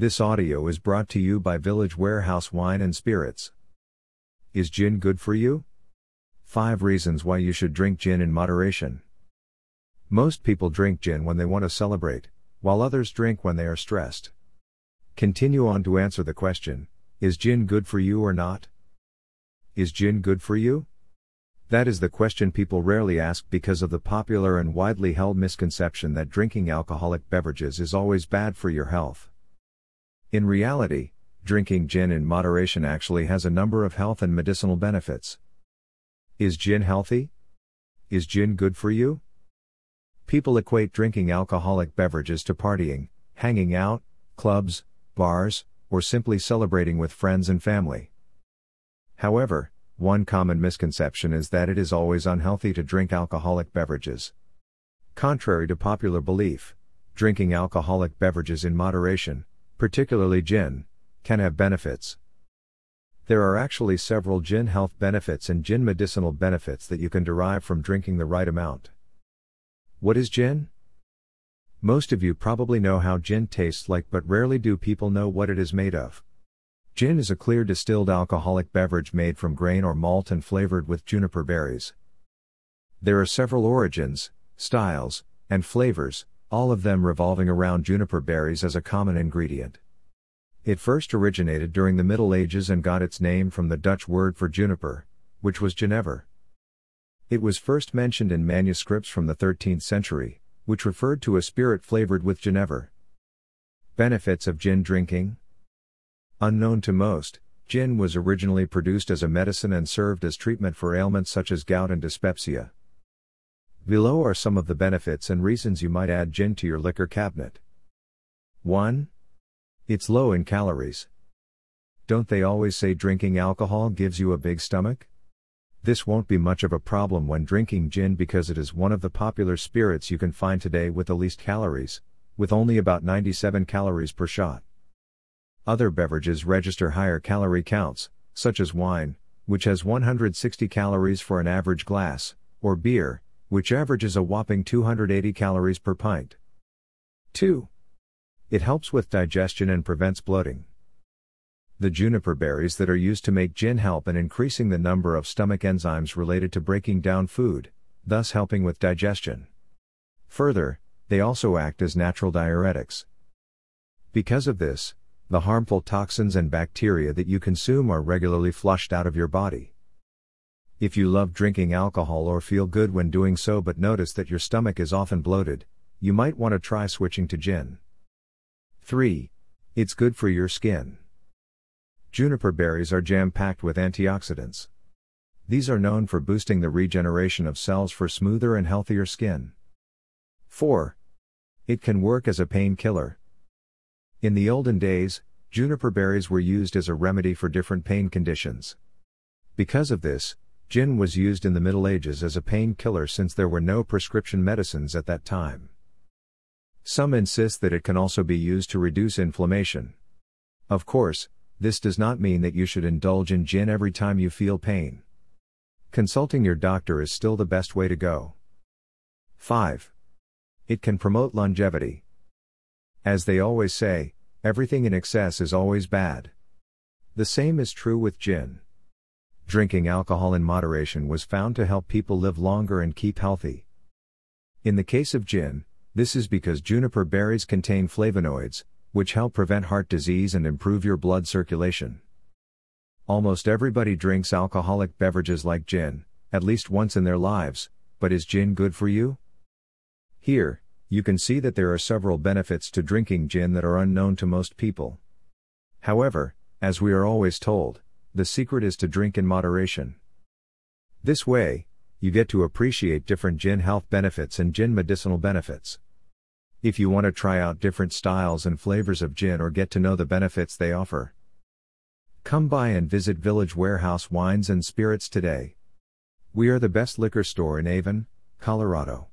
This audio is brought to you by Village Warehouse Wine and Spirits. Is gin good for you? 5 reasons why you should drink gin in moderation. Most people drink gin when they want to celebrate, while others drink when they are stressed. Continue on to answer the question Is gin good for you or not? Is gin good for you? That is the question people rarely ask because of the popular and widely held misconception that drinking alcoholic beverages is always bad for your health. In reality, drinking gin in moderation actually has a number of health and medicinal benefits. Is gin healthy? Is gin good for you? People equate drinking alcoholic beverages to partying, hanging out, clubs, bars, or simply celebrating with friends and family. However, one common misconception is that it is always unhealthy to drink alcoholic beverages. Contrary to popular belief, drinking alcoholic beverages in moderation, particularly gin, can have benefits. There are actually several gin health benefits and gin medicinal benefits that you can derive from drinking the right amount. What is gin? Most of you probably know how gin tastes like, but rarely do people know what it is made of. Gin is a clear distilled alcoholic beverage made from grain or malt and flavored with juniper berries. There are several origins, styles, and flavors, all of them revolving around juniper berries as a common ingredient. It first originated during the Middle Ages and got its name from the Dutch word for juniper, which was genever. It was first mentioned in manuscripts from the 13th century, which referred to a spirit flavored with genever. Benefits of gin drinking Unknown to most, gin was originally produced as a medicine and served as treatment for ailments such as gout and dyspepsia. Below are some of the benefits and reasons you might add gin to your liquor cabinet. 1. It's low in calories. Don't they always say drinking alcohol gives you a big stomach? This won't be much of a problem when drinking gin because it is one of the popular spirits you can find today with the least calories, with only about 97 calories per shot. Other beverages register higher calorie counts, such as wine, which has 160 calories for an average glass, or beer, which averages a whopping 280 calories per pint. 2. It helps with digestion and prevents bloating. The juniper berries that are used to make gin help in increasing the number of stomach enzymes related to breaking down food, thus helping with digestion. Further, they also act as natural diuretics. Because of this, the harmful toxins and bacteria that you consume are regularly flushed out of your body. If you love drinking alcohol or feel good when doing so but notice that your stomach is often bloated, you might want to try switching to gin. 3. It's good for your skin. Juniper berries are jam packed with antioxidants. These are known for boosting the regeneration of cells for smoother and healthier skin. 4. It can work as a painkiller. In the olden days, juniper berries were used as a remedy for different pain conditions. Because of this, gin was used in the Middle Ages as a painkiller since there were no prescription medicines at that time. Some insist that it can also be used to reduce inflammation. Of course, this does not mean that you should indulge in gin every time you feel pain. Consulting your doctor is still the best way to go. 5. It can promote longevity. As they always say, everything in excess is always bad. The same is true with gin. Drinking alcohol in moderation was found to help people live longer and keep healthy. In the case of gin, this is because juniper berries contain flavonoids, which help prevent heart disease and improve your blood circulation. Almost everybody drinks alcoholic beverages like gin, at least once in their lives, but is gin good for you? Here, you can see that there are several benefits to drinking gin that are unknown to most people. However, as we are always told, the secret is to drink in moderation. This way, you get to appreciate different gin health benefits and gin medicinal benefits. If you want to try out different styles and flavors of gin or get to know the benefits they offer, come by and visit Village Warehouse Wines and Spirits today. We are the best liquor store in Avon, Colorado.